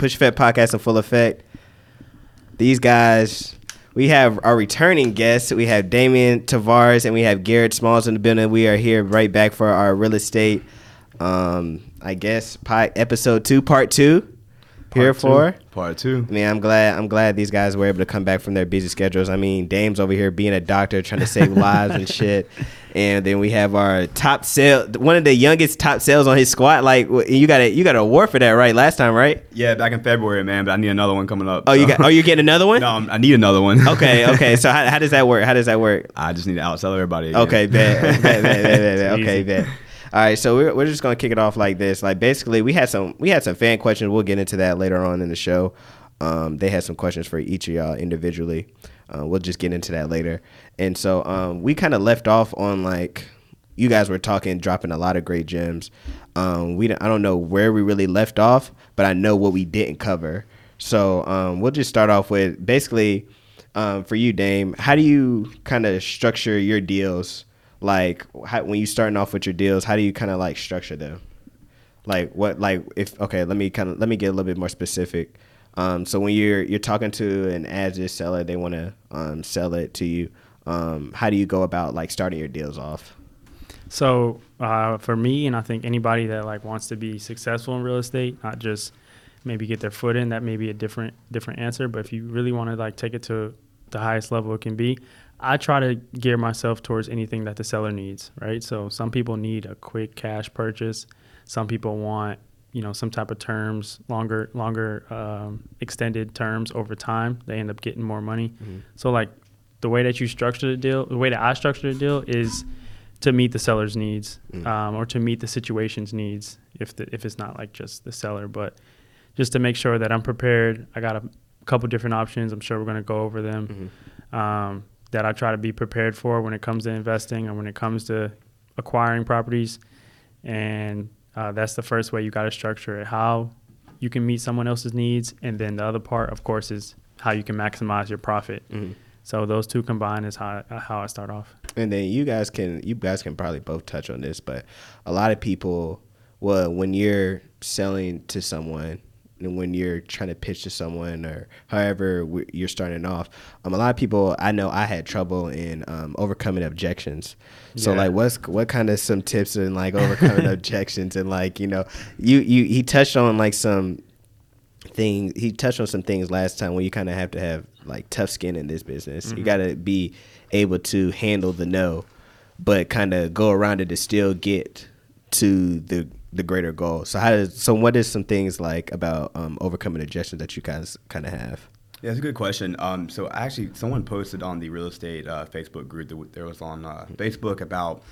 Push Fed podcast in full effect. These guys, we have our returning guests. We have Damian Tavares and we have Garrett Smalls in the building. We are here right back for our real estate, um, I guess, pi- episode two, part two. Here Part two. for. Part two. I mean, I'm glad. I'm glad these guys were able to come back from their busy schedules. I mean, Dame's over here being a doctor, trying to save lives and shit. And then we have our top sale, one of the youngest top sales on his squad. Like you got a you got a award for that, right? Last time, right? Yeah, back in February, man. But I need another one coming up. Oh, you so- got. Oh, you getting another one? no, I'm- I need another one. Okay, okay. So how, how does that work? How does that work? I just need to outsell everybody. again. Okay, bet, bet, bet, bet, bet, bet. Okay, bet. All right, so we're, we're just gonna kick it off like this. Like basically, we had some we had some fan questions. We'll get into that later on in the show. Um, they had some questions for each of y'all individually. Uh, we'll just get into that later. And so um, we kind of left off on like you guys were talking, dropping a lot of great gems. Um, we I don't know where we really left off, but I know what we didn't cover. So um, we'll just start off with basically um, for you, Dame. How do you kind of structure your deals? Like how, when you starting off with your deals, how do you kind of like structure them? Like what? Like if okay, let me kind of let me get a little bit more specific. Um, so when you're you're talking to an as is seller, they want to um, sell it to you. Um, how do you go about like starting your deals off? So uh, for me, and I think anybody that like wants to be successful in real estate, not just maybe get their foot in, that may be a different different answer. But if you really want to like take it to the highest level it can be, I try to gear myself towards anything that the seller needs. Right. So some people need a quick cash purchase. Some people want you know some type of terms, longer longer um, extended terms over time. They end up getting more money. So like the way that you structure the deal, the way that I structure the deal is to meet the seller's needs um, or to meet the situation's needs if the, if it's not like just the seller but just to make sure that i'm prepared i got a couple different options i'm sure we're going to go over them um, that i try to be prepared for when it comes to investing and when it comes to acquiring properties. And uh, that's the first way you got to structure it how you can meet someone else's needs. And then the other part of course is how you can maximize your profit. So those two combined is how, how i start off. And then you guys can you guys can probably both touch on this but a lot of people well when you're selling to someone when you're trying to pitch to someone or however you're starting off. Um, a lot of people i know i had trouble in um, overcoming objections. So Yeah. like what's what kind of some tips in like overcoming objections and like you know you you he touched on like some things he touched on some things last time where you kind of have to have like tough skin in this business. You got to be able to handle the no but kind of go around it to still get to the the greater goal so how does so what is some things like about um, overcoming objections that you guys kind of have Yeah, it's a good question. Um, so actually, someone posted on the real estate uh, Facebook group that there was on uh, Facebook about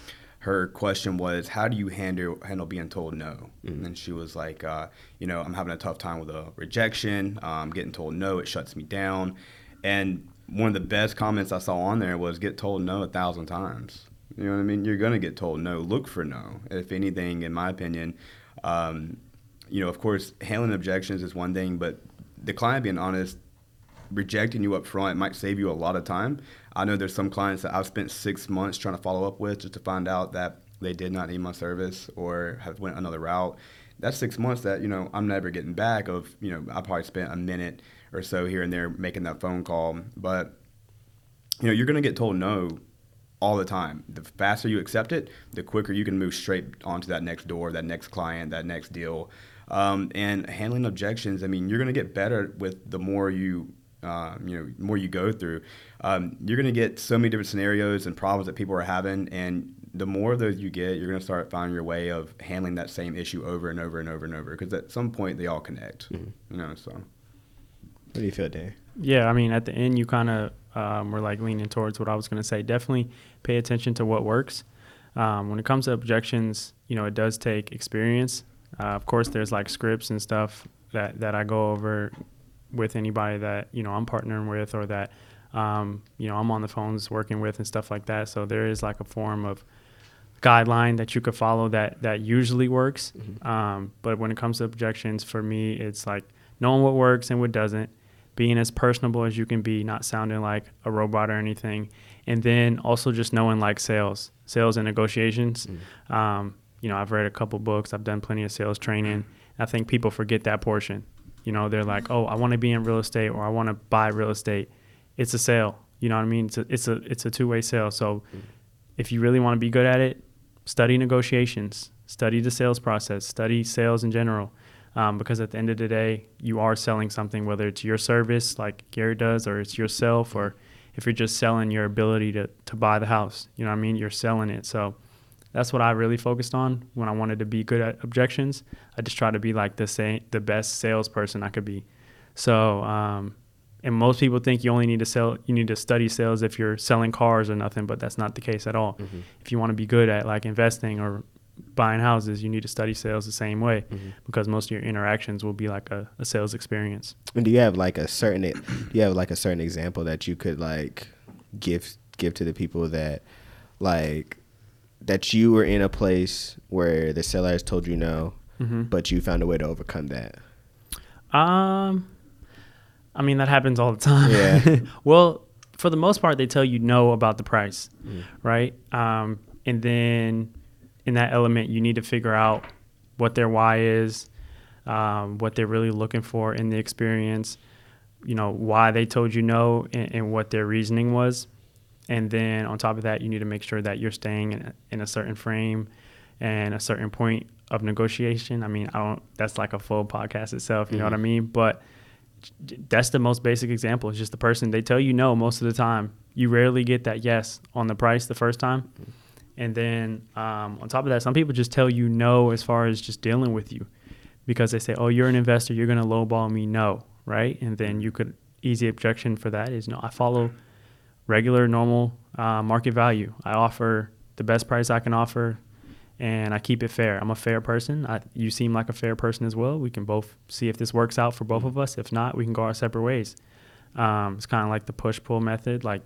her question was, "How do you handle handle being told no?" And she was like, uh, "You know, I'm having a tough time with a rejection. Um, getting told no, it shuts me down." And one of the best comments I saw on there was, "Get told no a thousand times." You know what I mean? You're gonna get told no. Look for no. If anything, in my opinion, um, you know, of course, handling objections is one thing, but the client being honest rejecting you up front might save you a lot of time. I know there's some clients that I've spent six months trying to follow up with just to find out that they did not need my service or have went another route. That's six months that you know I'm never getting back. Of you know I probably spent a minute or so here and there making that phone call, but you know you're gonna get told no all the time. The faster you accept it, the quicker you can move straight onto that next door, that next client, that next deal. Um, and handling objections, I mean, you're going to get better with the more you, uh, you know, more you go through. Um, you're going to get so many different scenarios and problems that people are having, and the more of those you get, you're going to start finding your way of handling that same issue over and over and over and over. Because at some point, they all connect. You know, so. what do you feel Dave? Yeah, I mean, at the end, you kind of um, were like leaning towards what I was going to say. Definitely pay attention to what works. Um, when it comes to objections, you know, it does take experience. Uh, of course, there's like scripts and stuff that, that I go over with anybody that, you know, I'm partnering with or that, um, you know, I'm on the phones working with and stuff like that. So there is like a form of guideline that you could follow that, that usually works. Um, but when it comes to objections, for me, it's like knowing what works and what doesn't being as personable as you can be, not sounding like a robot or anything, and then also just knowing like sales, sales and negotiations. Um, you know, I've read a couple books, I've done plenty of sales training. I think people forget that portion. You know, they're like, oh, I want to be in real estate or I want to buy real estate. It's a sale. You know what I mean? It's a it's a it's a two way sale. So if you really want to be good at it, study negotiations, study the sales process, study sales in general. Um, because at the end of the day, you are selling something, whether it's your service like Gary does, or it's yourself, or if you're just selling your ability to, to buy the house. You know what I mean? You're selling it. So that's what I really focused on when I wanted to be good at objections. I just try to be like the sa- the best salesperson I could be. So, um, and most people think you only need to sell, you need to study sales if you're selling cars or nothing, but that's not the case at all. Mm-hmm. If you want to be good at like investing or buying houses, you need to study sales the same way Mm-hmm. because most of your interactions will be like a, a sales experience. And do you have like a certain do you have like a certain example that you could like give give to the people that like that you were in a place where the seller has told you no, hmm but you found a way to overcome that? Um, I mean that happens all the time. Yeah. well, for the most part, they tell you no about the price, Mm. right? Um, and then in that element, you need to figure out what their why is, um, what they're really looking for in the experience, you know, why they told you no, and, and what their reasoning was. And then on top of that, you need to make sure that you're staying in a, in a certain frame and a certain point of negotiation. I mean, I don't. That's like a full podcast itself. You know what I Mhm. mean? But that's the most basic example. It's just the person they tell you no most of the time. You rarely get that yes on the price the first time. And then um, on top of that, some people just tell you no as far as just dealing with you because they say, "Oh, you're an investor. You're going to lowball me." No, right? And then you could easy objection for that is no. I follow regular, normal uh, market value. I offer the best price I can offer, and I keep it fair. I'm a fair person. I, you seem like a fair person as well. We can both see if this works out for both of us. If not, we can go our separate ways. Um, it's kind of like the push pull method. Like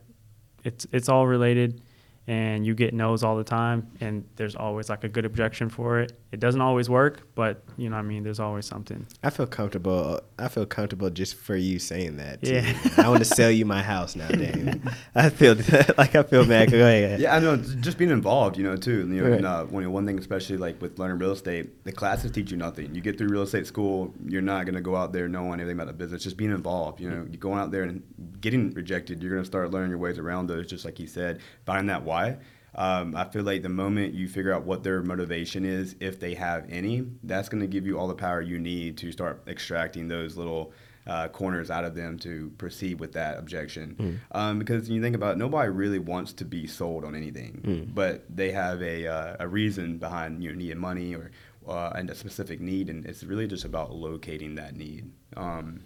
it's it's all related, and you get no's all the time, and there's always like a good objection for it. It doesn't always work, but you know, what I mean, there's always something. I feel comfortable. I feel comfortable just for you saying that. too. Yeah. I want to sell you my house now, Dane. I feel like I feel bad. Go ahead. Yeah, I know. Just being involved, you know, too. You know, Right. and, uh, one, one thing, especially like with learning real estate, the classes teach you nothing. You get through real estate school, you're not going to go out there knowing anything about the business. Just being involved, you know, you going out there and getting rejected, you're going to start learning your ways around those. Just like he said, finding that why. Um, I feel like the moment you figure out what their motivation is, if they have any, that's going to give you all the power you need to start extracting those little uh, corners out of them to proceed with that objection. Um, because you think about it, nobody really wants to be sold on anything, Mm. but they have a, uh, a reason behind you know needing money or uh, and a specific need, and it's really just about locating that need. Um,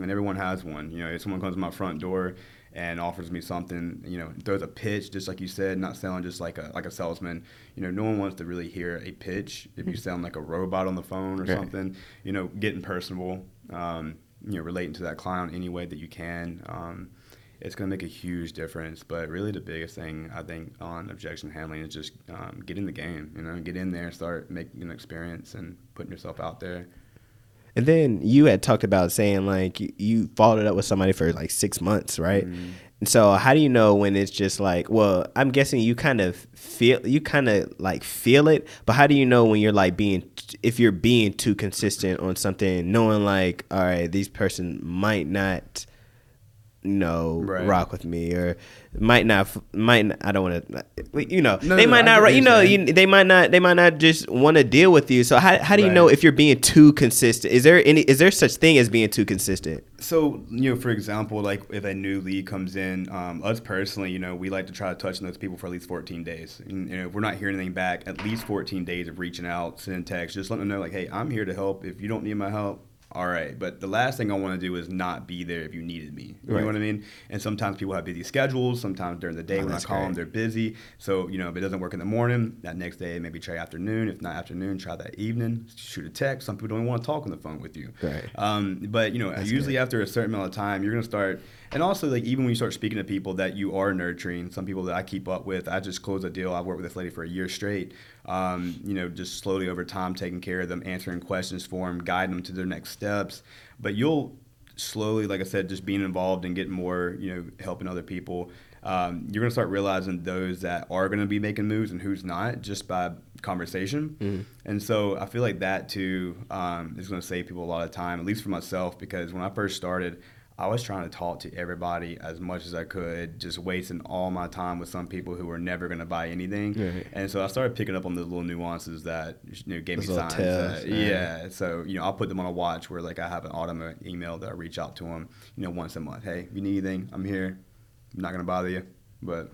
and everyone has one. You know, if someone comes to my front door and offers me something, you know, throws a pitch, just like you said, not selling just like a like a salesman. You know, no one wants to really hear a pitch if you sound like a robot on the phone or Right. something. You know, getting personable. Um, you know, relating to that client any way that you can. Um, it's going to make a huge difference. But really, the biggest thing I think on objection handling is just um, get in the game. You know, get in there, and start making an experience, and putting yourself out there. And then you had talked about saying like you, followed up with somebody for like six months, right? Mm-hmm. And so how do you know when it's just like, well, I'm guessing you kind of feel you kind of like feel it, but how do you know when you're like being if you're being too consistent on something, knowing like, all right, these person might not you know Right. rock with me or might not might not, I don't want to you know No, they no, might I not you know you, they might not they might not just want to deal with you. So how, how do you know if you're being too consistent? Is there any is there such thing as being too consistent? So, you know, for example, like if a new lead comes in, um, us personally, you know, we like to try to touch those people for at least 14 days. And, you know, if we're not hearing anything back, at least 14 days of reaching out, sending text, just let them know, like, hey, I'm here to help. If you don't need my help, all right. But the last thing I want to do is not be there if you needed me. You Right. know what I mean? And sometimes people have busy schedules. Sometimes during the day Oh, when I call them, they're busy. So, you know, if it doesn't work in the morning, that next day, maybe try afternoon. If not afternoon, try that evening. Shoot a text. Some people don't even want to talk on the phone with you. Right. Um, but you know, That's usually after a certain amount of time, you're gonna start, and also like even when you start speaking to people that you are nurturing, some people that I keep up with, I just closed a deal. I've worked with this lady for a year straight. Um, you know, just slowly over time, taking care of them, answering questions for them, guiding them to their next steps. But you'll slowly, like I said, just being involved and getting more, you know, helping other people. um, you're gonna start realizing those that are gonna be making moves and who's not just by conversation. Mm-hmm. And so I feel like that too um, is gonna save people a lot of time, at least for myself, because when I first started. I was trying to talk to everybody as much as I could, just wasting all my time with some people who were never going to buy anything. Right. And so I started picking up on the little nuances that you know gave Those me signs. tells, that- yeah. yeah. So you know I'll put them on a watch where like I have an auto email that I reach out to them, you know, once a month. Hey, if you need anything, I'm here. I'm not going to bother you, but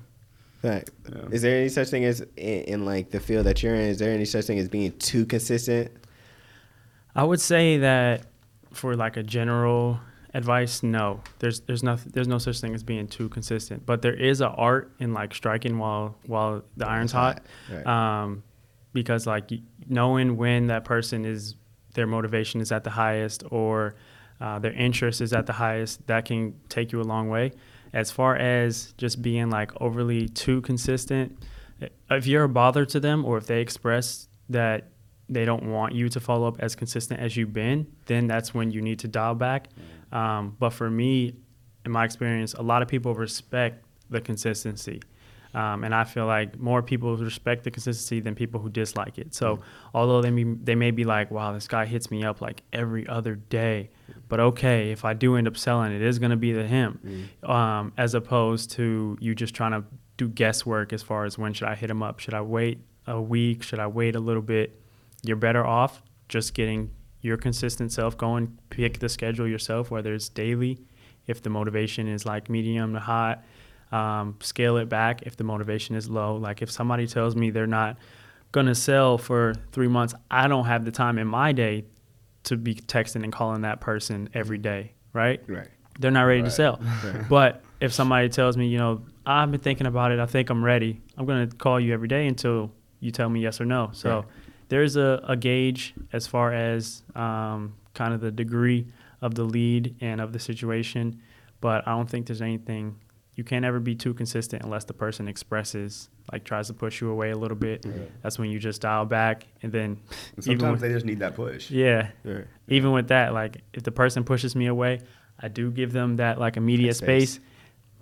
Right. Yeah. Is there any such thing as in, in like the field that you're in? Is there any such thing as being too consistent? I would say that for like a general advice, no. There's there's no there's no such thing as being too consistent. But there is an art in like striking while while the iron's hot. Right. Um, because like knowing when that person is their motivation is at the highest or uh, their interest is at the highest, that can take you a long way. As far as just being like overly too consistent, if you're a bother to them or if they express that they don't want you to follow up as consistent as you've been, then that's when you need to dial back. Um, but for me, in my experience, a lot of people respect the consistency. Um, and I feel like more people respect the consistency than people who dislike it. So although they may, they may be like, wow, this guy hits me up like every other day, but okay, if I do end up selling, it is going to be the him, um, as opposed to you just trying to do guesswork as far as when should I hit him up? Should I wait a week? Should I wait a little bit? You're better off just getting your consistent self going. Pick the schedule yourself, whether it's daily, if the motivation is like medium to hot. Um, scale it back if the motivation is low. Like if somebody tells me they're not gonna sell for three months, I don't have the time in my day to be texting and calling that person every day, right? Right. They're not ready to Right. sell. But if somebody tells me, you know, I've been thinking about it, I think I'm ready, I'm going to call you every day until you tell me yes or no. So Right. There's a, a gauge as far as um, kind of the degree of the lead and of the situation. But I don't think there's anything, you can't ever be too consistent unless the person expresses, like tries to push you away a little bit. That's when you just dial back. And then and even sometimes with- they just need that push. yeah, Right. even with that, like if the person pushes me away, I do give them that like immediate Space. space.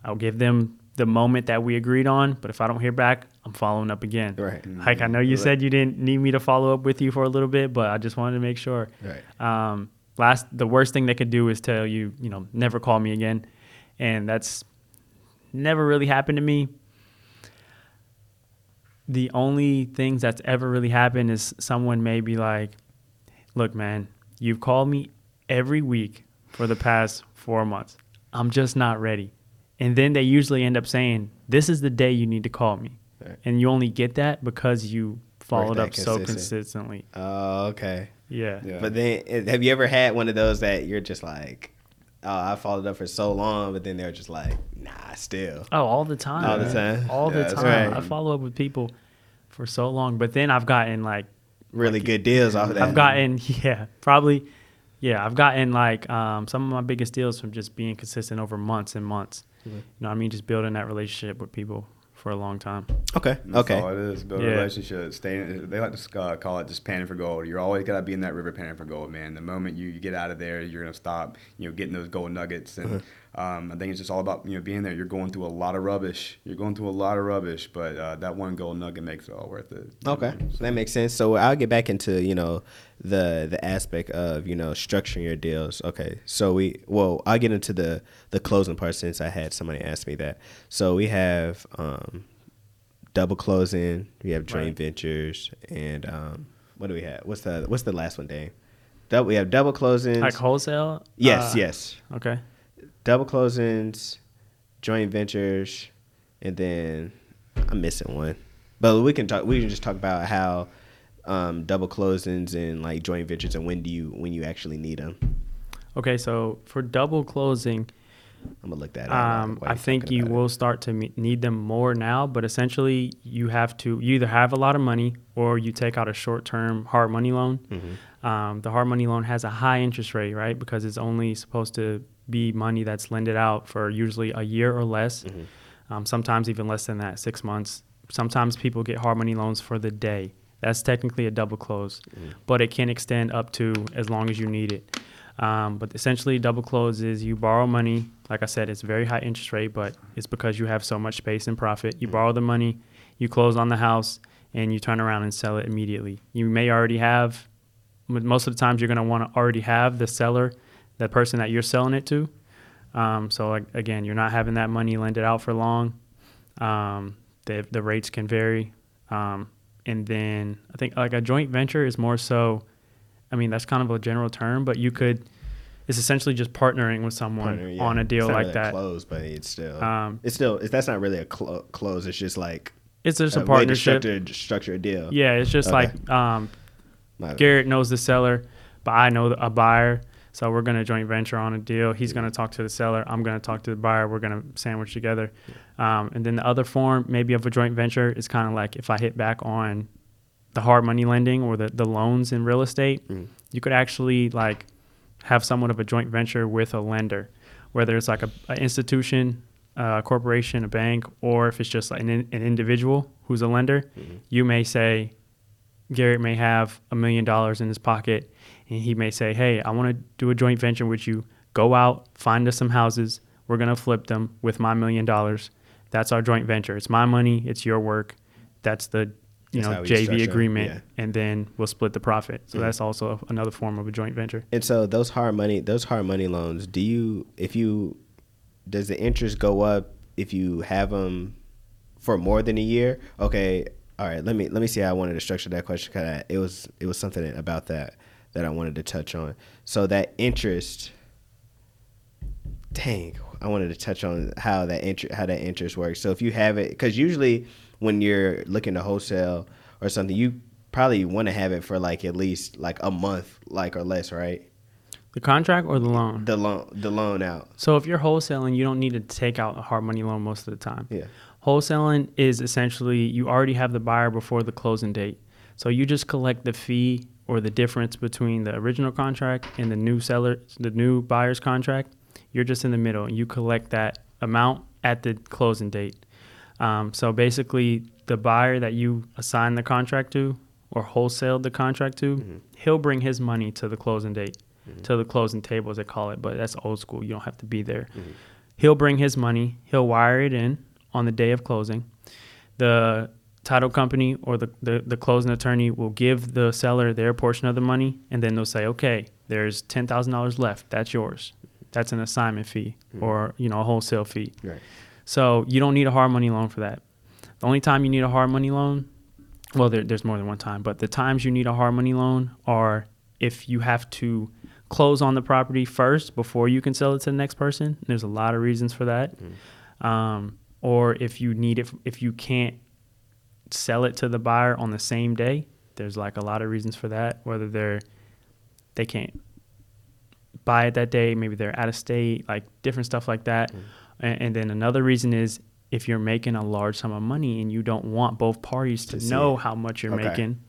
I'll give them the moment that we agreed on. But if I don't hear back, I'm following up again. Right. Like I know you said you didn't need me to follow up with you for a little bit, but I just wanted to make sure. Right. Um, last, the worst thing they could do is tell you, you know, never call me again, and that's never really happened to me. The only things that's ever really happened is someone may be like, "Look, man, you've called me every week for the past four months. I'm just not ready." And then they usually end up saying, "This is the day you need to call me," Right. and you only get that because you followed that up so consistently. Oh, okay. Yeah. Yeah. But then, eh, have you ever had one of those that you're just like, oh, I followed up for so long, but then they're just like, nah, still. Oh, all the time. All the time? All Yeah, the that's time. right. I follow up with people for so long, but then I've gotten like Really good deals off of that. I've gotten yeah, probably yeah, I've gotten like um, some of my biggest deals from just being consistent over months and months. Mm-hmm. You know, what I mean, just building that relationship with people for a long time. Okay. That's Okay. all it is. Build Yeah. a relationship. Staying. They like to uh, call it just panning for gold. You're always gotta be in that river panning for gold, man. The moment you, you get out of there, you're gonna stop. You know, getting those gold nuggets. And um, I think it's just all about you know being there. You're going through a lot of rubbish. You're going through a lot of rubbish, but uh, that one gold nugget makes it all worth it. Okay, So- that makes sense. So I'll get back into you know the the aspect of you know structuring your deals. Okay, so we well I'll get into the the closing part since I had somebody ask me that. So we have um, double closing. We have joint Right. ventures, and um, what do we have? What's the what's the last one, Dave? Double, we have double closing. Like wholesale? yes, Uh, yes. Okay. Double closings, joint ventures, and then I'm missing one. But we can talk. We can just talk about how um, double closings and like joint ventures and when do you when you actually need them. Okay, so for double closing, I'm gonna look that up. Um, while I think you about it. will start to need them more now, but essentially you have to you either have a lot of money or you take out a short-term hard money loan. Mm-hmm. Um, the hard money loan has a high interest rate, right? Because it's only supposed to be money that's lended out for usually a year or less. Mm-hmm. Um, sometimes even less than that, six months. Sometimes people get hard money loans for the day. That's technically a double close, but it can extend up to as long as you need it. Um, but essentially, double close is you borrow money. Like I said, it's very high interest rate, but it's because you have so much space and profit. You borrow the money, you close on the house, and you turn around and sell it immediately. You may already have, most of the times, you're going to want to already have the seller, the person that you're selling it to. Um, so like, again, you're not having that money lended out for long. Um, the the rates can vary, um, and then I think like a joint venture is more so. I mean, that's kind of a general term, but you could. It's essentially just partnering with someone Partner, yeah. on a deal It's not like really that. Close, but it's still. Um, it's still. It's, that's not really a clo- close. It's just like It's just a way to structure, structure a deal. Yeah, it's just Okay. like um, Garrett knows the seller, but I know a buyer. So we're going to joint venture on a deal. He's going to talk to the seller. I'm going to talk to the buyer. We're going to sandwich together. Um, and then the other form, maybe of a joint venture, is kind of like if I hit back on the hard money lending or the, the loans in real estate, Mm. you could actually like have somewhat of a joint venture with a lender, whether it's like a, a institution, a corporation, a bank, or if it's just like an, an individual who's a lender. Mm-hmm. You may say, Garrett may have a million dollars in his pocket, and he may say, "Hey, I want to do a joint venture with you. Go out, find us some houses. We're gonna flip them with my million dollars. That's our joint venture. It's my money. It's your work. That's the you That's know JV agreement, yeah. and then we'll split the profit. So Mhm. that's also another form of a joint venture. And so those hard money, those hard money loans. Do you, if you, does the interest go up if you have them for more than a year? Okay, all right. Let me let me see how I wanted to structure that question because it was it was something about that that I wanted to touch on. So that interest, dang, I wanted to touch on how that interest how that interest works. So if you have it, because usually when you're looking to wholesale or something, you probably want to have it for like at least like a month, like or less, right? The contract or the loan. The loan, the loan out. So if you're wholesaling, you don't need to take out a hard money loan most of the time. Yeah. Wholesaling is essentially you already have the buyer before the closing date. So you just collect the fee or the difference between the original contract and the new seller, the new buyer's contract. You're just in the middle and you collect that amount at the closing date. Um, so basically, the buyer that you assign the contract to or wholesaled the contract to, Mhm. he'll bring his money to the closing date, to the closing table as they call it. But that's old school. You don't have to be there. Mhm. He'll bring his money. He'll wire it in on the day of closing. The title company or the, the, the closing attorney will give the seller their portion of the money, and then they'll say, okay, there's ten thousand dollars left. That's yours. That's an assignment fee Mhm. or you know a wholesale fee. Right. So you don't need a hard money loan for that. The only time you need a hard money loan, well, there, there's more than one time, but the times you need a hard money loan are if you have to close on the property first before you can sell it to the next person. There's a lot of reasons for that. Um, or if you need it, if you can't sell it to the buyer on the same day, there's like a lot of reasons for that. Whether they're they can't buy it that day, maybe they're out of state, like different stuff like that. And, and then another reason is if you're making a large sum of money and you don't want both parties to, To know how much you're Okay. making,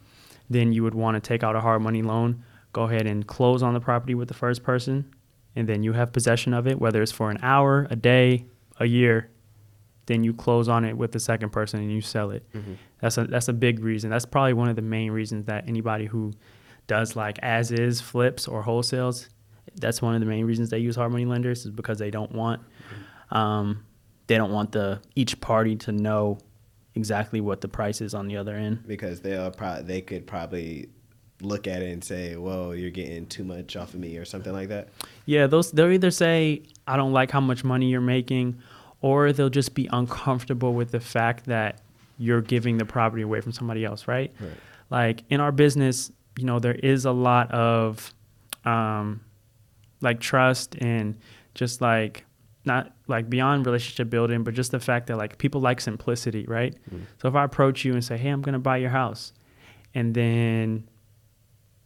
then you would want to take out a hard money loan, go ahead and close on the property with the first person, and then you have possession of it, whether it's for an hour, a day, a year. Then you close on it with the second person and you sell it. Mm-hmm. That's a that's a big reason. That's probably one of the main reasons that anybody who does like as is flips or wholesales, that's one of the main reasons they use hard money lenders is because they don't want um, they don't want the each party to know exactly what the price is on the other end. Because they'll pro- they could probably look at it and say, "Well, you're getting too much off of me" or something like that. Yeah, those they'll either say I don't like how much money you're making, or they'll just be uncomfortable with the fact that you're giving the property away from somebody else, right? Right. Like in our business, you know, there is a lot of um, like trust and just like not like beyond relationship building, but just the fact that like people like simplicity, right? So if I approach you and say, "Hey, I'm gonna buy your house," and then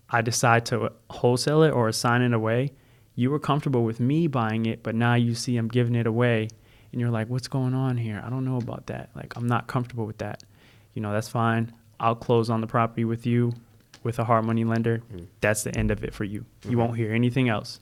I decide to wholesale it or assign it away, you were comfortable with me buying it, but now you see I'm giving it away, and you're like, "What's going on here? I don't know about that. Like, I'm not comfortable with that." You know, that's fine. I'll close on the property with you, with a hard money lender. That's the end of it for you. You won't hear anything else.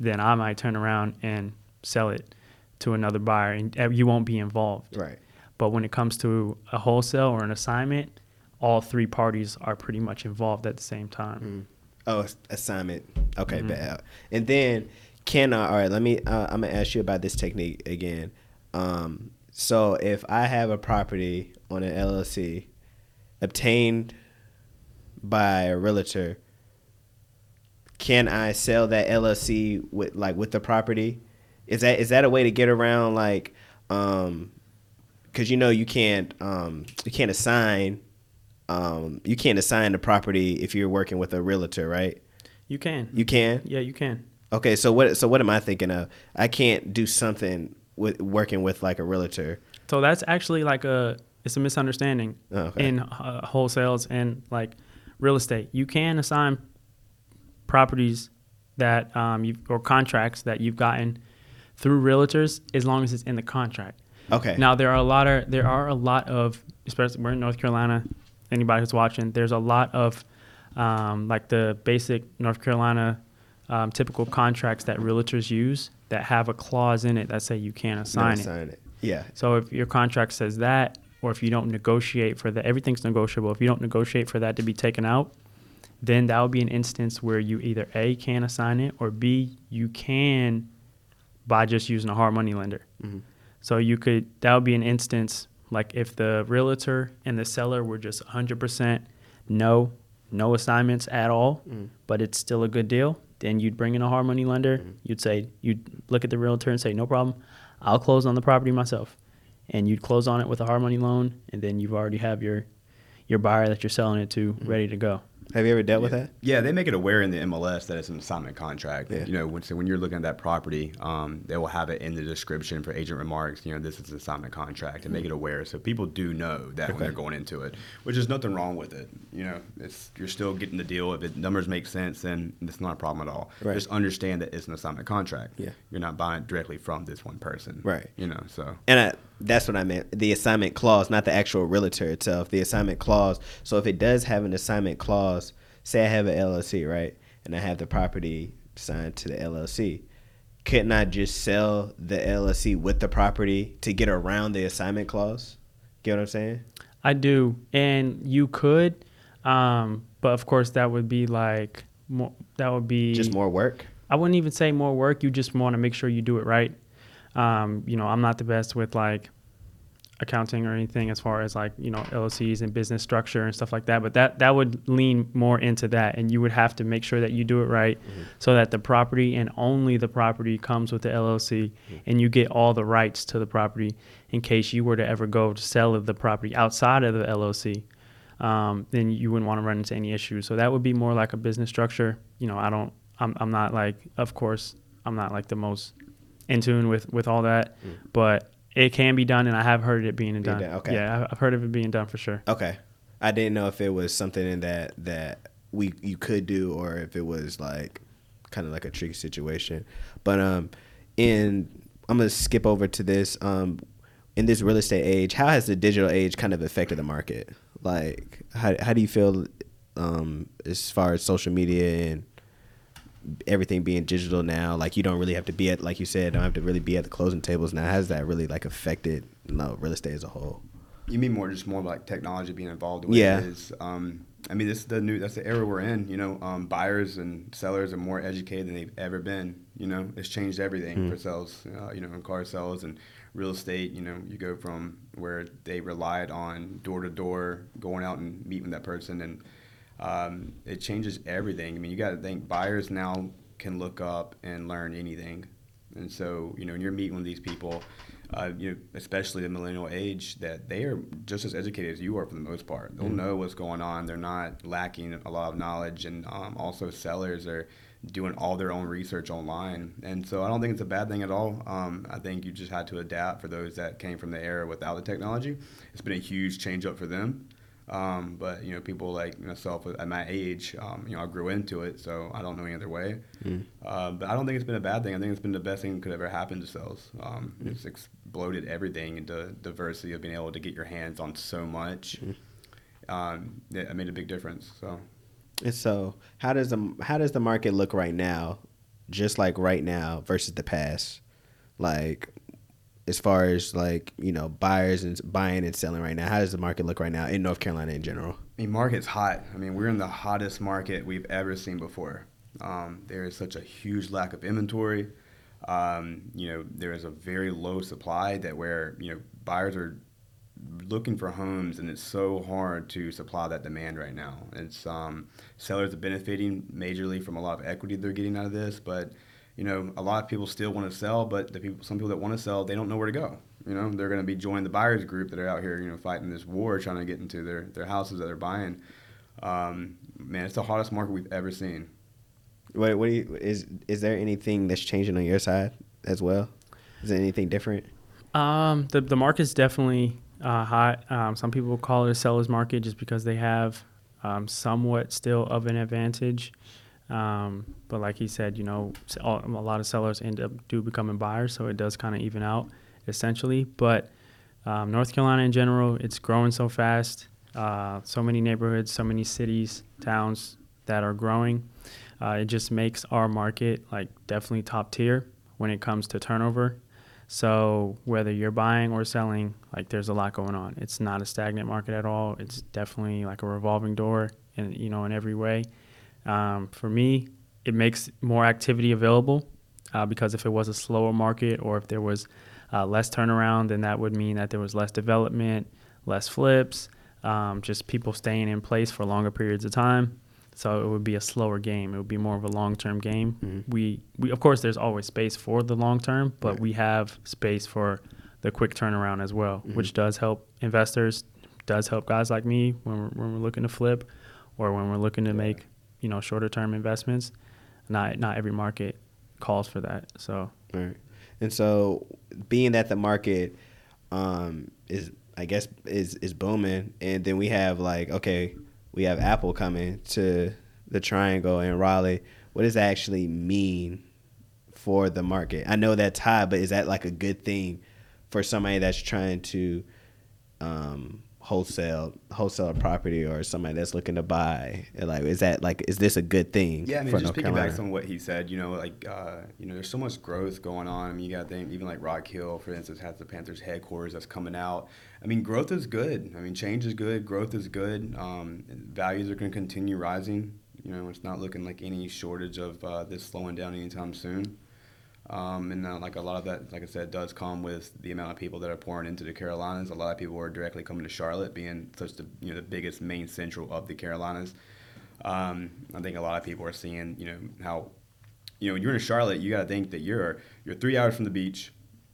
Then I might turn around and sell it to another buyer, and uh, you won't be involved. Right. But when it comes to a wholesale or an assignment, all three parties are pretty much involved at the same time. Oh, assignment. Okay, bad. And then can I? All right, let me. Uh, I'm gonna ask you about this technique again. Um, so if I have a property on an LLC obtained by a realtor, can I sell that LLC with like with the property? Is that is that a way to get around like um because you know you can't um you can't assign um you can't assign the property if you're working with a realtor, right? You can. You can. yeah, you can. Okay, so what so what am I thinking of? I can't do something with working with like a realtor. So that's actually like a it's a misunderstanding Oh, okay. in uh, wholesales and like real estate. You can assign properties that um you or contracts that you've gotten through realtors as long as it's in the contract. Okay. Now there are a lot of there are a lot of especially we're in North Carolina. Anybody who's watching, there's a lot of um, like the basic North Carolina um, typical contracts that realtors use that have a clause in it that say you can't assign it. it. Yeah. So if your contract says that, or if you don't negotiate for that, everything's negotiable. If you don't negotiate for that to be taken out, then that would be an instance where you either A, can assign it, or B, you can by just using a hard money lender. Mhm. So you could, that would be an instance like if the realtor and the seller were just 100% no, no assignments at all, Mm. but it's still a good deal, then you'd bring in a hard money lender. Mm-hmm. You'd say, you'd look at the realtor and say, no problem, I'll close on the property myself. And you'd close on it with a hard money loan, and then you've already have your, your buyer that you're selling it to Mm-hmm. ready to go. Have you ever dealt with that? Yeah, they make it aware in the MLS that it's an assignment contract. Yeah. You know, when, so when you're looking at that property, um, they will have it in the description for agent remarks. You know, this is an assignment contract, and make it aware so people do know that when they're going into it. Which is nothing wrong with it. You know, it's you're still getting the deal. If it numbers make sense, then it's not a problem at all. Right. Just understand that it's an assignment contract. Yeah. you're not buying directly from this one person. Right. You know, so And I, that's what I meant. The assignment clause, not the actual realtor itself. The assignment clause. So if it does have an assignment clause, say I have an LLC, right, and I have the property signed to the LLC, couldn't I just sell the LLC with the property to get around the assignment clause? Get what I'm saying? I do, and you could, um, but of course that would be like more, that would be Just more work. I wouldn't even say more work. You just want to make sure you do it right. Um, you know, I'm not the best with like accounting or anything as far as like you know LLCs and business structure and stuff like that. But that that would lean more into that, and you would have to make sure that you do it right, so that the property and only the property comes with the LLC, and you get all the rights to the property in case you were to ever go to sell the property outside of the LLC. Um, then you wouldn't want to run into any issues. So that would be more like a business structure. You know, I don't. I'm, I'm not like, of course, I'm not like the most in tune with with all that, but it can be done, and I have heard it being done. done, okay. Yeah, I've heard of it being done for sure. Okay. I didn't know if it was something in that that we you could do or if it was like kind of like a tricky situation. But um in I'm going to skip over to this um in this real estate age, how has the digital age kind of affected the market? Like how how do you feel um as far as social media and everything being digital now like you don't really have to be at like you said don't have to really be at the closing tables now has that really like affected you know, real estate as a whole You mean more just more like technology being involved Yeah. it is. Um, I mean, this is the new. That's the era we're in. You know, um, buyers and sellers are more educated than they've ever been. You know, it's changed everything for sales. Uh, you know, in car sales and real estate. You know, you go from where they relied on door to door, going out and meeting that person, and um, it changes everything. I mean, you got to think buyers now can look up and learn anything, and so you know, when you're meeting with these people, uh, you know, especially the millennial age, that they are just as educated as you are for the most part. They'll know what's going on. They're not lacking a lot of knowledge, and um, also sellers are doing all their own research online. And so I don't think it's a bad thing at all. Um, I think you just had to adapt for those that came from the era without the technology. It's been a huge change up for them. Um, but you know, people like myself at my age, um, you know, I grew into it, so I don't know any other way. Uh, but I don't think it's been a bad thing. I think it's been the best thing that could ever happen to sales. Um, It's exploded everything into diversity of being able to get your hands on so much. Um, it, it made a big difference. So. And so, how does the how does the market look right now, just like right now versus the past, like as far as like you know buyers and buying and selling right now? How does the market look right now in North Carolina in general? I mean, market's hot. I mean, we're in the hottest market we've ever seen before. Um, there is such a huge lack of inventory. Um, you know, there is a very low supply that where you know buyers are looking for homes, and it's so hard to supply that demand right now. It's um, sellers are benefiting majorly from a lot of equity they're getting out of this, but you know, a lot of people still want to sell, but the people, some people that want to sell, they don't know where to go. You know, they're going to be joining the buyers group that are out here, you know, fighting this war, trying to get into their, their houses that they're buying. Um, man, it's the hottest market we've ever seen. What, what do you, is is there anything that's changing on your side as well? Is there anything different? Um, the the market's definitely uh, hot. Um, some people call it a seller's market just because they have um, somewhat still of an advantage. Um, but like he said, you know, a lot of sellers end up do becoming buyers, so it does kind of even out essentially. But um, North Carolina in general, it's growing so fast. Uh, so many neighborhoods, so many cities, towns that are growing. Uh, it just makes our market like definitely top tier when it comes to turnover. So whether you're buying or selling, like there's a lot going on. It's not a stagnant market at all. It's definitely like a revolving door, in you know in every way. Um, for me, it makes more activity available uh, because if it was a slower market or if there was uh, less turnaround, then that would mean that there was less development, less flips, um, just people staying in place for longer periods of time. So it would be a slower game. It would be more of a long-term game. Mm-hmm. We, we, of course, there's always space for the long term, but right. we have space for the quick turnaround as well, mm-hmm. which does help investors, does help guys like me when we're, when we're looking to flip, or when we're looking to yeah. make, you know, shorter-term investments. Not not every market calls for that. So. Right. And so, being that the market um, is, I guess, is is booming, and then we have like, okay we have Apple coming to the Triangle in Raleigh. What does that actually mean for the market? I know that's high, but is that like a good thing for somebody that's trying to um, wholesale wholesale property or somebody that's looking to buy? Like, is that like is this a good thing? Yeah, I mean, just piggybacks on what he said. You know, like uh, you know, there's so much growth going on. I mean, you got think even like Rock Hill, for instance, has the Panthers headquarters that's coming out. I mean, growth is good. I mean, change is good. Growth is good. Um, values are going to continue rising. You know, it's not looking like any shortage of uh, this slowing down anytime soon. Um, and uh, like a lot of that, like I said, does come with the amount of people that are pouring into the Carolinas. A lot of people are directly coming to Charlotte, being such the you know the biggest main central of the Carolinas. Um, I think a lot of people are seeing you know how you know you're in Charlotte. You got to think that you're you're three hours from the beach.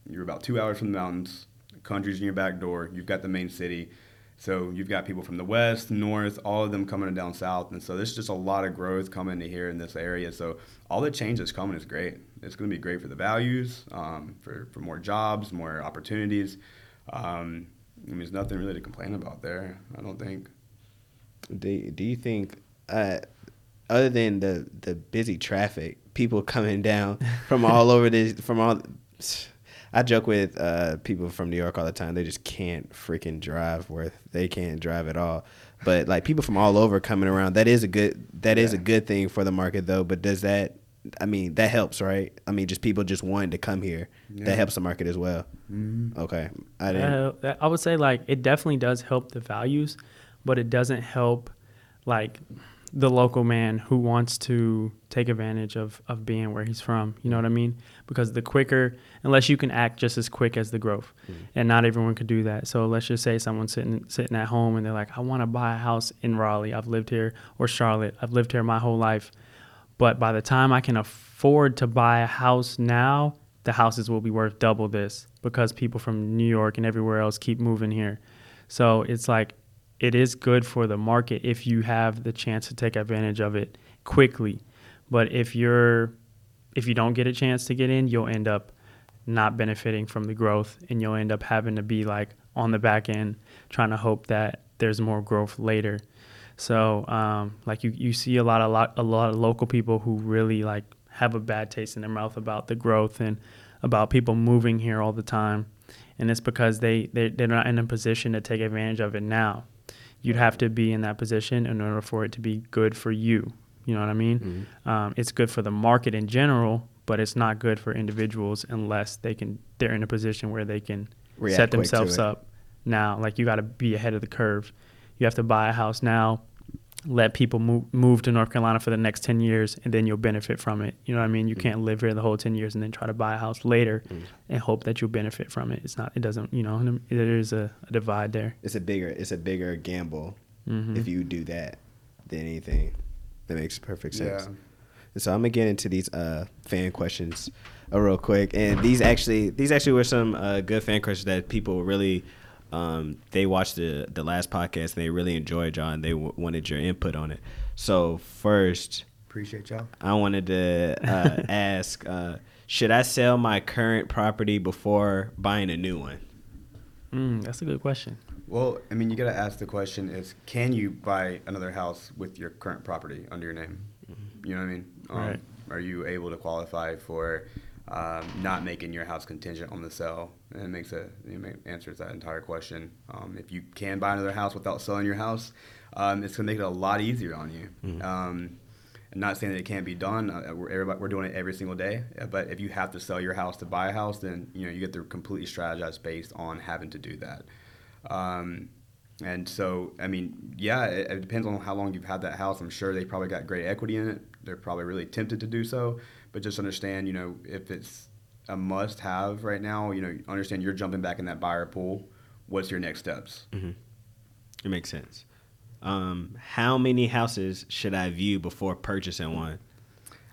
You're about two hours from the mountains country's in your back door. You've got the main city. So you've got people from the west, north, all of them coming down south, and so there's just a lot of growth coming to here in this area. So all the change that's coming is great. It's going to be great for the values, um, for for more jobs, more opportunities. Um, I mean, there's nothing really to complain about there. I don't think. Do Do you think, uh, other than the the busy traffic, people coming down from all over this, from all I joke with uh, people from New York all the time. They just can't freaking drive worth. They can't drive at all. But like people from all over coming around, that is a good that yeah. is a good thing for the market though. But does that? I mean, that helps, right? I mean, just people just wanting to come here. Yeah. That helps the market as well. Mm-hmm. Okay, I didn't. Uh, I would say like it definitely does help the values, but it doesn't help like the local man who wants to take advantage of, of being where he's from. You know what I mean? Because the quicker, unless you can act just as quick as the growth, mm-hmm. and not everyone could do that. So let's just say someone's sitting sitting at home and they're like, I want to buy a house in Raleigh. I've lived here or Charlotte. I've lived here my whole life, but by the time I can afford to buy a house now, the houses will be worth double this because people from New York and everywhere else keep moving here. So it's like it is good for the market if you have the chance to take advantage of it quickly. But if you're if you don't get a chance to get in, you'll end up not benefiting from the growth and you'll end up having to be like on the back end trying to hope that there's more growth later. So um, like you, you see a lot of lot, a lot of local people who really like have a bad taste in their mouth about the growth and about people moving here all the time. And it's because they, they, they're not in a position to take advantage of it now you'd have to be in that position in order for it to be good for you. You know what I mean? Mm-hmm. Um, it's good for the market in general, but it's not good for individuals unless they can. They're in a position where they can React set themselves up now. Like you got to be ahead of the curve. you have to buy a house now, let people move move to North Carolina for the next ten years, and then you'll benefit from it. You know what I mean? You Mm. can't live here the whole ten years and then try to buy a house later Mm. and hope that you'll benefit from it. It's not. It doesn't. You know, there is a, a divide there. It's a bigger it's a bigger gamble Mhm. if you do that than anything. That makes perfect sense. Yeah. And so I'm gonna get into these uh, fan questions uh, real quick, and these actually these actually were some uh, good fan questions that people really um, they watched the the last podcast and they really enjoyed John. They w- wanted your input on it. So first, Appreciate y'all. I wanted to uh, ask: uh, Should I sell my current property before buying a new one? Mm, that's a good question. Well, I mean, you got to ask the question: Is can you buy another house with your current property under your name? You know what I mean? Um, Right. Are you able to qualify for um, not making your house contingent on the sale? And it makes a it answers that entire question. Um, if you can buy another house without selling your house, um, it's gonna make it a lot easier on you. Mhm. Um, I'm not saying that it can't be done. Uh, we're, everybody, we're doing it every single day. uh, But if you have to sell your house to buy a house, then you know you get to completely strategize based on having to do that. Um, and so, I mean, yeah, it, it depends on how long you've had that house. I'm sure they probably got great equity in it. They're probably really tempted to do so. But just understand, you know, if it's a must have right now, you know, understand you're jumping back in that buyer pool. What's your next steps? Mm-hmm. It makes sense. Um, how many houses should I view before purchasing one?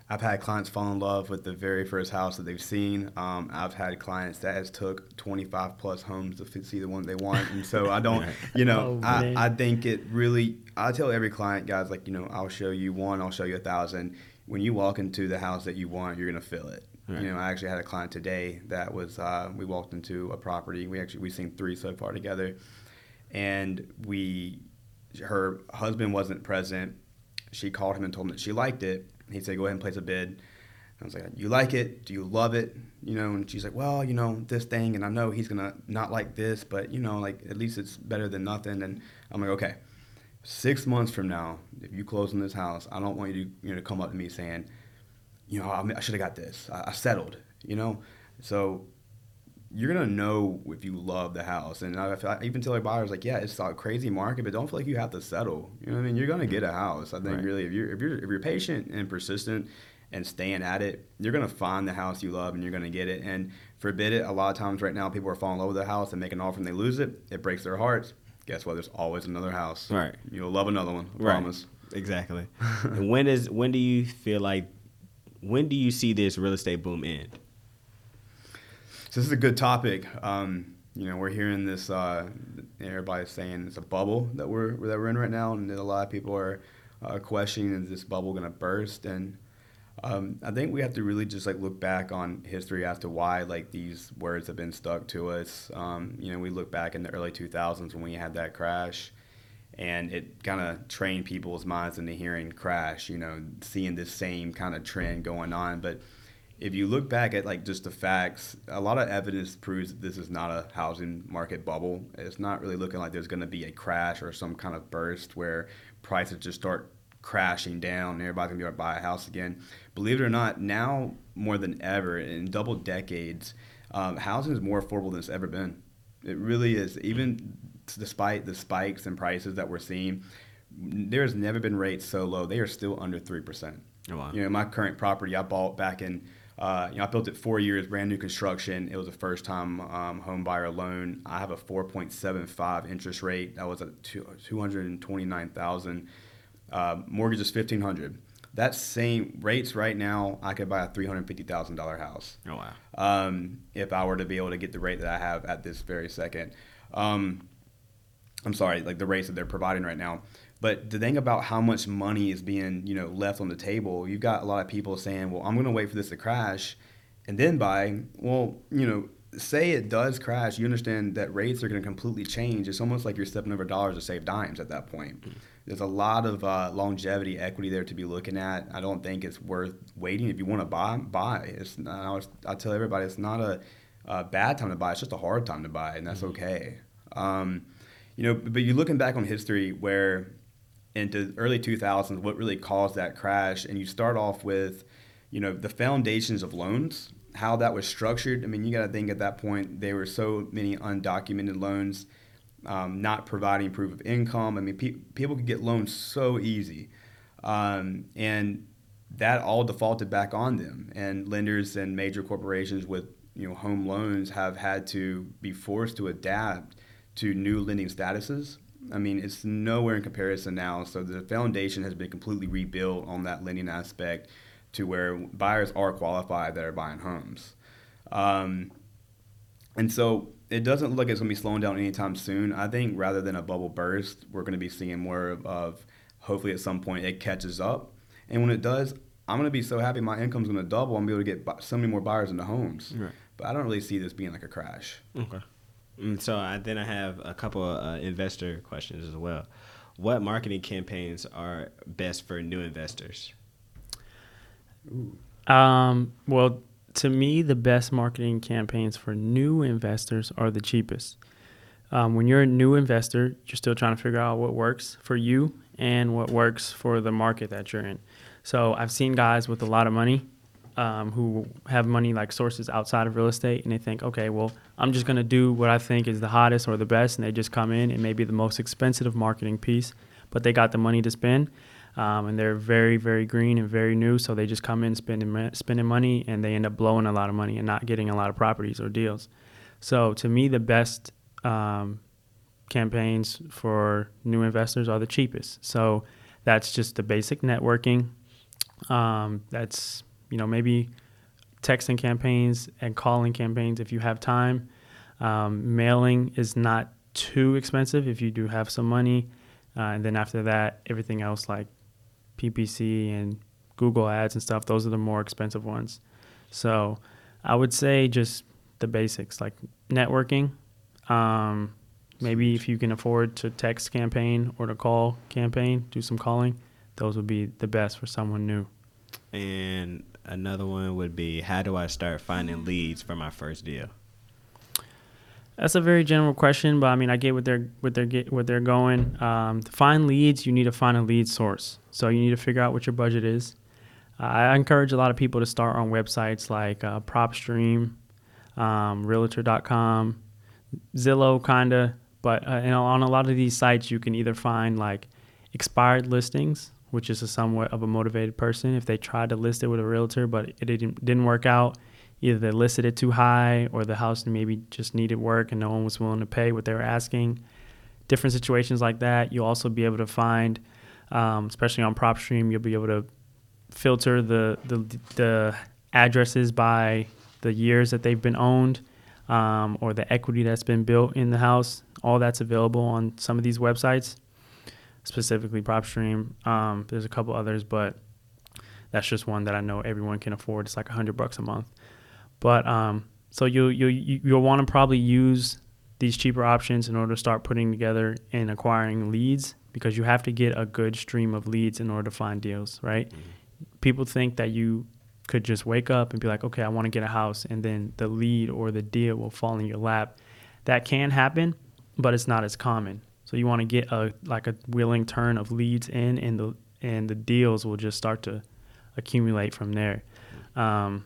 I've had clients fall in love with the very first house that they've seen. Um, I've had clients that has took 25 plus homes to f- see the one they want, and so I don't, you know, Oh, I. I think it really. I tell every client, guys, like you know, I'll show you one, I'll show you a thousand. When you walk into the house that you want, you're gonna feel it. Right. You know, I actually had a client today that was. Uh, we walked into a property. We actually we've seen three so far together, and we, her husband wasn't present. She called him and told him that she liked it. He said, "Go ahead and place a bid." I was like, "You like it? Do you love it?" You know, and she's like, "Well, you know, this thing, and I know he's gonna not like this, but you know, like at least it's better than nothing." And I'm like, "Okay." Six months from now, if you close on this house, I don't want you to you know to come up to me saying, "You know, I, I should have got this. I, I settled." You know, so you're gonna know if you love the house. And I, I even tell our buyers like, yeah, it's a crazy market, but don't feel like you have to settle. You know what I mean? You're gonna get a house. I think Right. really, if you're if you're if you're patient and persistent and staying at it, you're gonna find the house you love and you're gonna get it. And forbid it, a lot of times right now people are falling in love with the house and make an offer and they lose it. It breaks their hearts. Guess what? There's always another house. Right. You'll love another one. I Right. promise. Exactly. and when is when do you feel like when do you see this real estate boom end? So this is a good topic. Um, you know, we're hearing this. Uh, everybody's saying it's a bubble that we're that we're in right now, and a lot of people are uh, questioning is this bubble going to burst? And um, I think we have to really just like look back on history as to why like these words have been stuck to us. Um, you know, we look back in the early 2000s when we had that crash, and it kind of trained people's minds into hearing crash. You know, seeing this same kind of trend going on, but if you look back at like just the facts, a lot of evidence proves that this is not a housing market bubble. It's not really looking like there's going to be a crash or some kind of burst where prices just start crashing down and everybody's going to be able to buy a house again. Believe it or not, now more than ever in double decades, um, housing is more affordable than it's ever been. It really is. Even despite the spikes in prices that we're seeing, there's never been rates so low. They are still under three percent. Oh, wow. You know, my current property I bought back in, uh, you know, I built it four years, brand new construction. It was a first time um, home buyer loan. I have a 4.75 interest rate. That was at two, 229,000. Uh, mortgage is 1500 That same rates right now, I could buy a $350,000 house Oh wow. um, if I were to be able to get the rate that I have at this very second. Um, I'm sorry, like the rates that they're providing right now. But the thing about how much money is being, you know, left on the table, you've got a lot of people saying, "Well, I'm going to wait for this to crash, and then buy." Well, you know, say it does crash, you understand that rates are going to completely change. It's almost like you're stepping over dollars to save dimes at that point. There's a lot of uh, longevity equity there to be looking at. I don't think it's worth waiting. If you want to buy, buy. It's not, I, was, I tell everybody it's not a, a bad time to buy. It's just a hard time to buy, and that's okay. Um, you know, but you're looking back on history where into early 2000s, what really caused that crash, and you start off with, you know, the foundations of loans, how that was structured. I mean, you got to think at that point there were so many undocumented loans. Um, not providing proof of income. I mean, pe- people could get loans so easy, um, and that all defaulted back on them. And lenders and major corporations with you know home loans have had to be forced to adapt to new lending statuses. I mean, it's nowhere in comparison now. So the foundation has been completely rebuilt on that lending aspect to where buyers are qualified that are buying homes. Um, and so it doesn't look like it's going to be slowing down anytime soon. I think rather than a bubble burst, we're going to be seeing more of, of hopefully at some point it catches up. And when it does, I'm going to be so happy my income's going to double. I'm going to be able to get so many more buyers into homes. Right. But I don't really see this being like a crash. Okay. And so I, then I have a couple of uh, investor questions as well. What marketing campaigns are best for new investors? Um, well, to me, the best marketing campaigns for new investors are the cheapest. Um, when you're a new investor, you're still trying to figure out what works for you and what works for the market that you're in. So I've seen guys with a lot of money um, who have money like sources outside of real estate, and they think, okay, well, I'm just going to do what I think is the hottest or the best, and they just come in and maybe the most expensive marketing piece, but they got the money to spend. Um, and they're very, very green and very new, so they just come in spending spending money, and they end up blowing a lot of money and not getting a lot of properties or deals. So to me, the best um, campaigns for new investors are the cheapest. So that's just the basic networking. Um, that's you know maybe texting campaigns and calling campaigns if you have time. Um, mailing is not too expensive if you do have some money, uh, and then after that, everything else like PPC and Google Ads and stuff, those are the more expensive ones. So I would say just the basics like networking. Um, maybe if you can afford to text campaign or to call campaign, do some calling. Those would be the best for someone new. And another one would be how do I start finding leads for my first deal? That's a very general question, but I mean, I get what they're what they're get what they're going. Um, to find leads, you need to find a lead source. So you need to figure out what your budget is. Uh, I encourage a lot of people to start on websites like uh, PropStream, um, Realtor.com, Zillow, kinda. But uh, know, on a lot of these sites, you can either find like expired listings, which is a somewhat of a motivated person if they tried to list it with a realtor, but it didn't didn't work out either they listed it too high or the house maybe just needed work and no one was willing to pay what they were asking. Different situations like that. You'll also be able to find, um, especially on PropStream, you'll be able to filter the, the, the addresses by the years that they've been owned um, or the equity that's been built in the house. All that's available on some of these websites, specifically PropStream. Um, there's a couple others, but that's just one that I know everyone can afford. It's like a hundred bucks a month. But um, so you you you'll want to probably use these cheaper options in order to start putting together and acquiring leads because you have to get a good stream of leads in order to find deals, right? Mm-hmm. People think that you could just wake up and be like, okay, I want to get a house, and then the lead or the deal will fall in your lap. That can happen, but it's not as common. So you want to get a like a willing turn of leads in, and the and the deals will just start to accumulate from there. Mm-hmm. Um,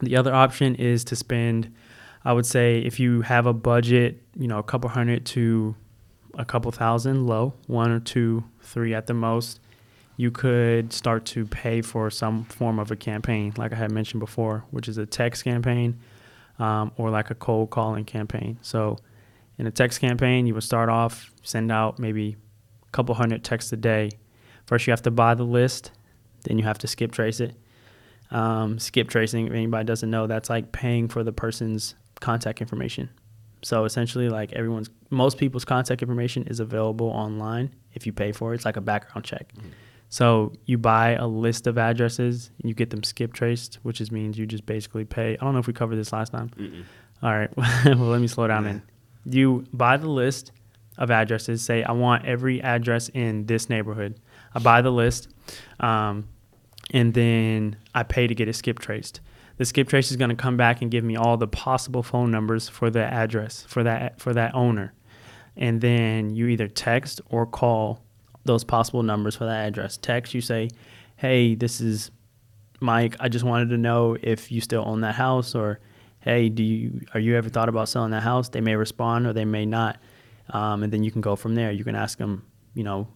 the other option is to spend, I would say, if you have a budget, you know, a couple hundred to a couple thousand low, one or two, three at the most, you could start to pay for some form of a campaign, like I had mentioned before, which is a text campaign um, or like a cold calling campaign. So, in a text campaign, you would start off, send out maybe a couple hundred texts a day. First, you have to buy the list, then you have to skip trace it. Um, skip tracing, if anybody doesn't know, that's like paying for the person's contact information. So essentially, like everyone's, most people's contact information is available online if you pay for it. It's like a background check. Mm-hmm. So you buy a list of addresses, and you get them skip traced, which is means you just basically pay. I don't know if we covered this last time. Mm-mm. All right, well let me slow down. Yeah. Then you buy the list of addresses. Say I want every address in this neighborhood. I buy the list. Um, and then I pay to get it skip traced. The skip trace is going to come back and give me all the possible phone numbers for the address for that for that owner, and then you either text or call those possible numbers for that address. Text, you say, "Hey, this is Mike. I just wanted to know if you still own that house, or hey, do you are you ever thought about selling that house?" They may respond or they may not. um, and then you can go from there. You can ask them, you know,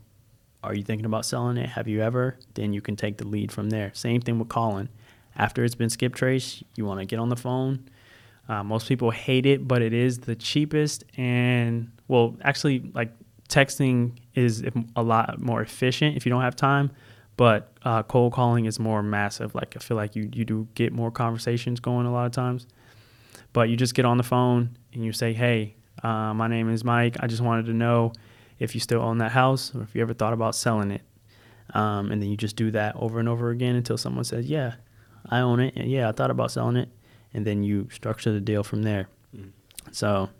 are you thinking about selling it? Have you ever? Then you can take the lead from there. Same thing with calling. After it's been skip trace, you want to get on the phone. Uh, most people hate it, but it is the cheapest and well, actually, like texting is a lot more efficient if you don't have time. But uh, cold calling is more massive. Like I feel like you you do get more conversations going a lot of times. But you just get on the phone and you say, "Hey, uh, my name is Mike. I just wanted to know if you still own that house or if you ever thought about selling it." Um, and then you just do that over and over again until someone says, "Yeah, I own it. And yeah, I thought about selling it." And then you structure the deal from there. Mm. So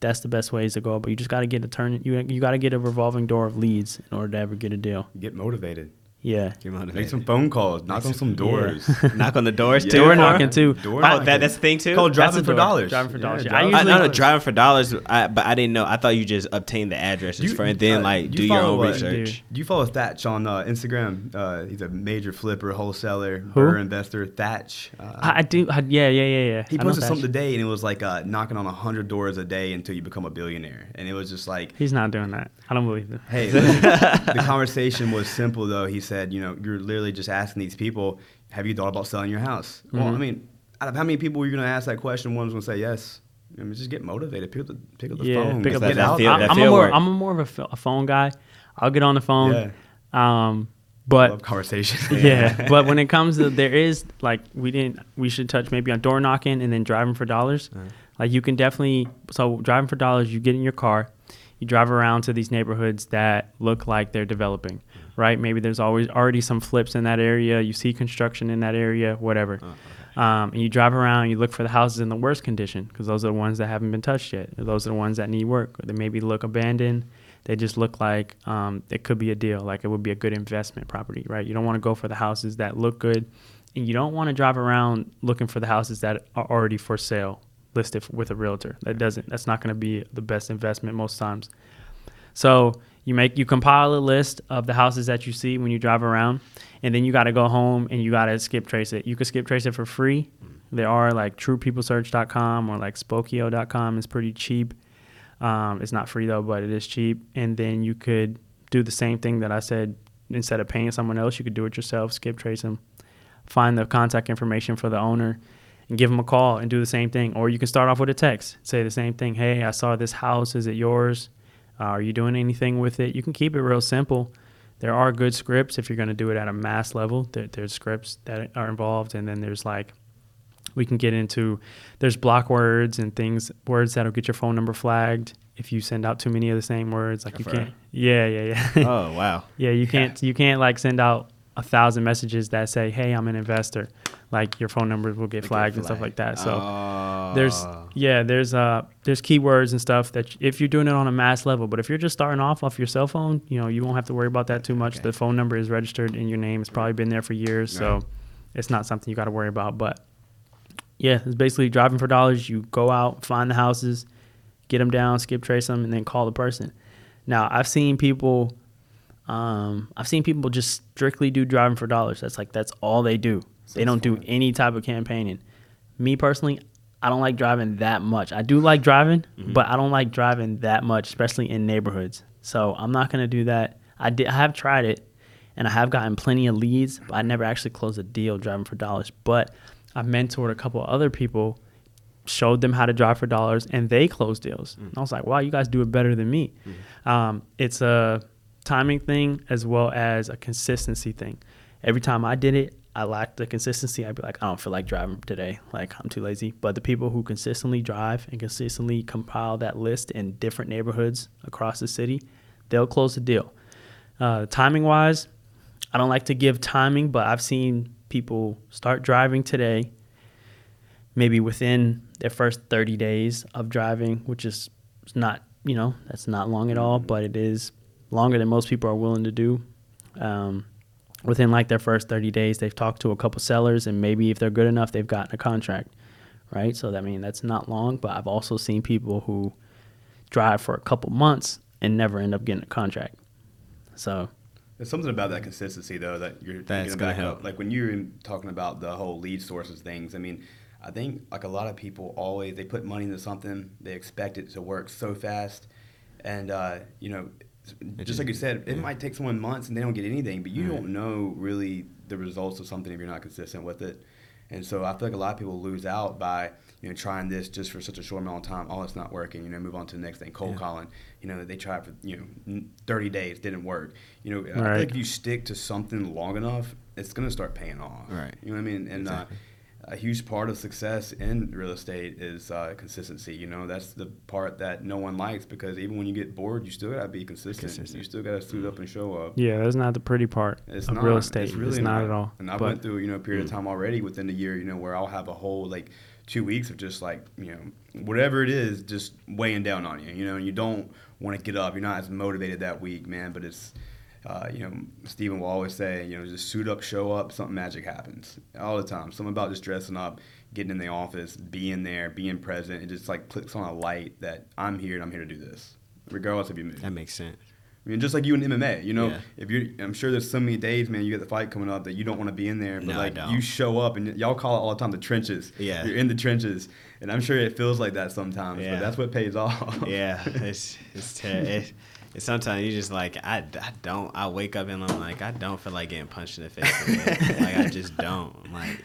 that's the best ways to go. But you just got to get a turn. You you got to get a revolving door of leads in order to ever get a deal. Get motivated. Yeah. Make some phone calls. Knock on some doors. Yeah. knock on the doors too. Door knocking too. Door knocking. That, that's the thing too. Called driving for dollars. Driving for dollars. Yeah, I usually I, no, no, driving for dollars. I, but I didn't know. I thought you just obtained the addresses you, for and then uh, like do your own what, research. Do you follow Thatch on uh, Instagram? Uh, he's a major flipper, wholesaler, Who? investor. Thatch. Uh, I, I, do. I, yeah, yeah, yeah, yeah. He posted something today, and it was like uh, knocking on hundred doors a day until you become a billionaire, and it was just like he's not doing that. I don't believe it. Hey, the conversation was simple though. He said, you know, you're literally just asking these people, have you thought about selling your house? Mm-hmm. Well, I mm-hmm. mean, out of how many people are you going to ask that question? One's going to say yes. I mean, just get motivated. Pick up the, pick up the yeah, phone. Pick up that, that feel, I, am a more, I'm a more of a, a, phone guy. I'll get on the phone. Yeah. Um, but conversation. yeah, but when it comes to there is like we didn't we should touch maybe on door knocking and then driving for dollars. Uh-huh. Like you can definitely so driving for dollars. You get in your car, you drive around to these neighborhoods that look like they're developing right? Maybe there's always already some flips in that area. You see construction in that area, whatever. Okay. um, and you drive around, you look for the houses in the worst condition because those are the ones that haven't been touched yet. Those are the ones that need work. Or they maybe look abandoned. They just look like um, it could be a deal, like it would be a good investment property, right? You don't want to go for the houses that look good, and you don't want to drive around looking for the houses that are already for sale listed with a realtor. That doesn't. That's not going to be the best investment most times. So you make you compile a list of the houses that you see when you drive around, and then you got to go home and you got to skip trace it. You can skip trace it for free. There are like TruePeopleSearch.com or like Spokeo.com is pretty cheap. Um, it's not free though, but it is cheap. And then you could do the same thing that I said. Instead of paying someone else, you could do it yourself. Skip trace them, find the contact information for the owner, give them a call and do the same thing. Or you can start off with a text, say the same thing. Hey, I saw this house. Is it yours? Uh, are you doing anything with it? You can keep it real simple. There are good scripts if you're going to do it at a mass level. There, there's scripts that are involved, and then there's like we can get into there's block words and things words that'll get your phone number flagged if you send out too many of the same words. Like you can't. Yeah, yeah, yeah. oh wow. yeah, you can't. You can't like send out a thousand messages that say, "Hey, I'm an investor." Like your phone numbers will get flagged, flagged and stuff like that. So. Oh there's yeah, there's uh there's keywords and stuff that if you're doing it on a mass level, but if you're just starting off off your cell phone, you know, you won't have to worry about that too much. Okay. The phone number is registered in your name. It's probably been there for years, so it's not something you got to worry about. But yeah, it's basically driving for dollars. You go out, find the houses, get them down, skip trace them, and then call the person. Now, I've seen people, um, I've seen people just strictly do driving for dollars. That's like that's all they do. They don't do any type of campaigning. Me personally, I don't like driving that much. I do like driving, mm-hmm. but I don't like driving that much, especially in neighborhoods. So I'm not gonna do that. I did. I have tried it, and I have gotten plenty of leads, but I never actually closed a deal driving for dollars. But I've mentored a couple other people, showed them how to drive for dollars, and they closed deals. Mm-hmm. I was like, wow, you guys do it better than me. Mm-hmm. Um, it's a timing thing as well as a consistency thing. Every time I did it, I lacked the consistency, I'd be like, I don't feel like driving today. Like, I'm too lazy. But the people who consistently drive and consistently compile that list in different neighborhoods across the city, they'll close the deal. Uh, timing wise, I don't like to give timing, but I've seen people start driving today, maybe within their first 30 days of driving, which is not, you know, that's not long at all, but it is longer than most people are willing to do. Um, within like their first 30 days they've talked to a couple sellers and maybe if they're good enough they've gotten a contract right? So i mean that's not long but i've also seen people who drive for a couple months and never end up getting a contract. So there's something about that consistency though that you're that's gonna help. Like when you're talking about the whole lead sources things i mean i think like a lot of people always they put money into something they expect it to work so fast and uh, you know, just like you said, it might take someone months and they don't get anything, but you Right. don't know really the results of something if you're not consistent with it. And so I feel like a lot of people lose out by you know trying this just for such a short amount of time. Oh, it's not working. You know, move on to the next thing. Cold Yeah. calling. You know, they tried for you know 30 days, didn't work. You know, I Right. like if you stick to something long enough, it's gonna start paying off. Right. You know what I mean? And Exactly. uh, a huge part of success in real estate is uh, consistency. You know, that's the part that no one likes because even when you get bored, you still gotta be consistent. Consistent. You still gotta suit up and show up. Yeah, that's not the pretty part It's of not. real estate. It's really not, not, at all. And I went through you know a period of time already within the year, you know, where I'll have a whole like two weeks of just like you know whatever it is, just weighing down on you. You know, and you don't want to get up. You're not as motivated that week, man. But it's uh, you know, Stephen will always say, you know, just suit up, show up, something magic happens all the time. Something about just dressing up, getting in the office, being there, being present. It just like clicks on a light that I'm here and I'm here to do this, regardless if you move. That makes sense. I mean, just like you in MMA, you know, Yeah. if you're, I'm sure there's so many days, man, you get the fight coming up that you don't want to be in there, but No, like you show up and y'all call it all the time the trenches. Yeah. You're in the trenches, and I'm sure it feels like that sometimes, Yeah. but that's what pays off. yeah, it's it's ter- it's sometimes you just like I, I don't I wake up and I'm like I don't feel like getting punched in the face like I just don't I'm like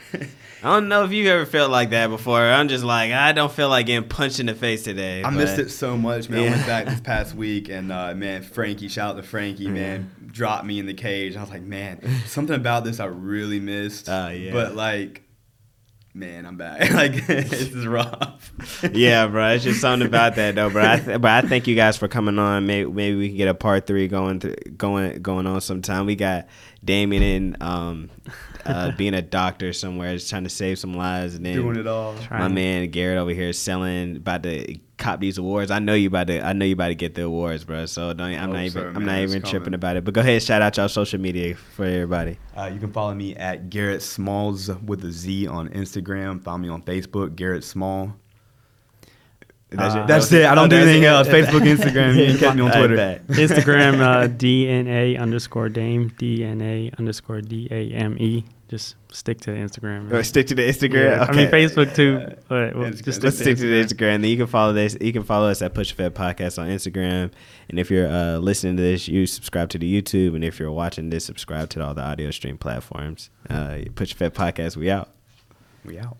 I don't know if you ever felt like that before. I'm just like I don't feel like getting punched in the face today. I but- missed it so much, man. I went back this past week, and uh, man, Frankie, shout out to Frankie, man, dropped me in the cage. I was like, man, something about this I really missed. Oh, yeah. But like, man, I'm back. like, this is rough. yeah, bro. It's just something about that though, bro. I th- but I thank you guys for coming on. Maybe maybe we can get a part three going th- going going on sometime. We got Damien in um, uh, being a doctor somewhere, just trying to save some lives, and then Doing it all. My Right. man Garrett over here selling about to cop these awards. I know you about to I know you about to get the awards, bro. So don't, I'm not even so, I'm not It's even tripping coming. about it. But go ahead, shout out y'all social media for everybody. Uh, you can follow me at Garrett Smalls with a Z on Instagram. Follow me on Facebook, Garrett Small. That's, Uh, That's it. I don't do anything it. else. Facebook, Instagram. You can catch me on Twitter. Instagram uh, DNA underscore Dame DNA underscore D A M E. Just stick to Instagram. Or stick to the Instagram. Yeah, I mean Facebook too. But we'll Instagram. just Let's stick stick to the Instagram. Then you can follow this. You can follow us at Push Fed Podcast on Instagram. And if you're uh, listening to this, you subscribe to the YouTube. And if you're watching this, subscribe to all the audio stream platforms. Uh, Push Fed Podcast. We out. We out.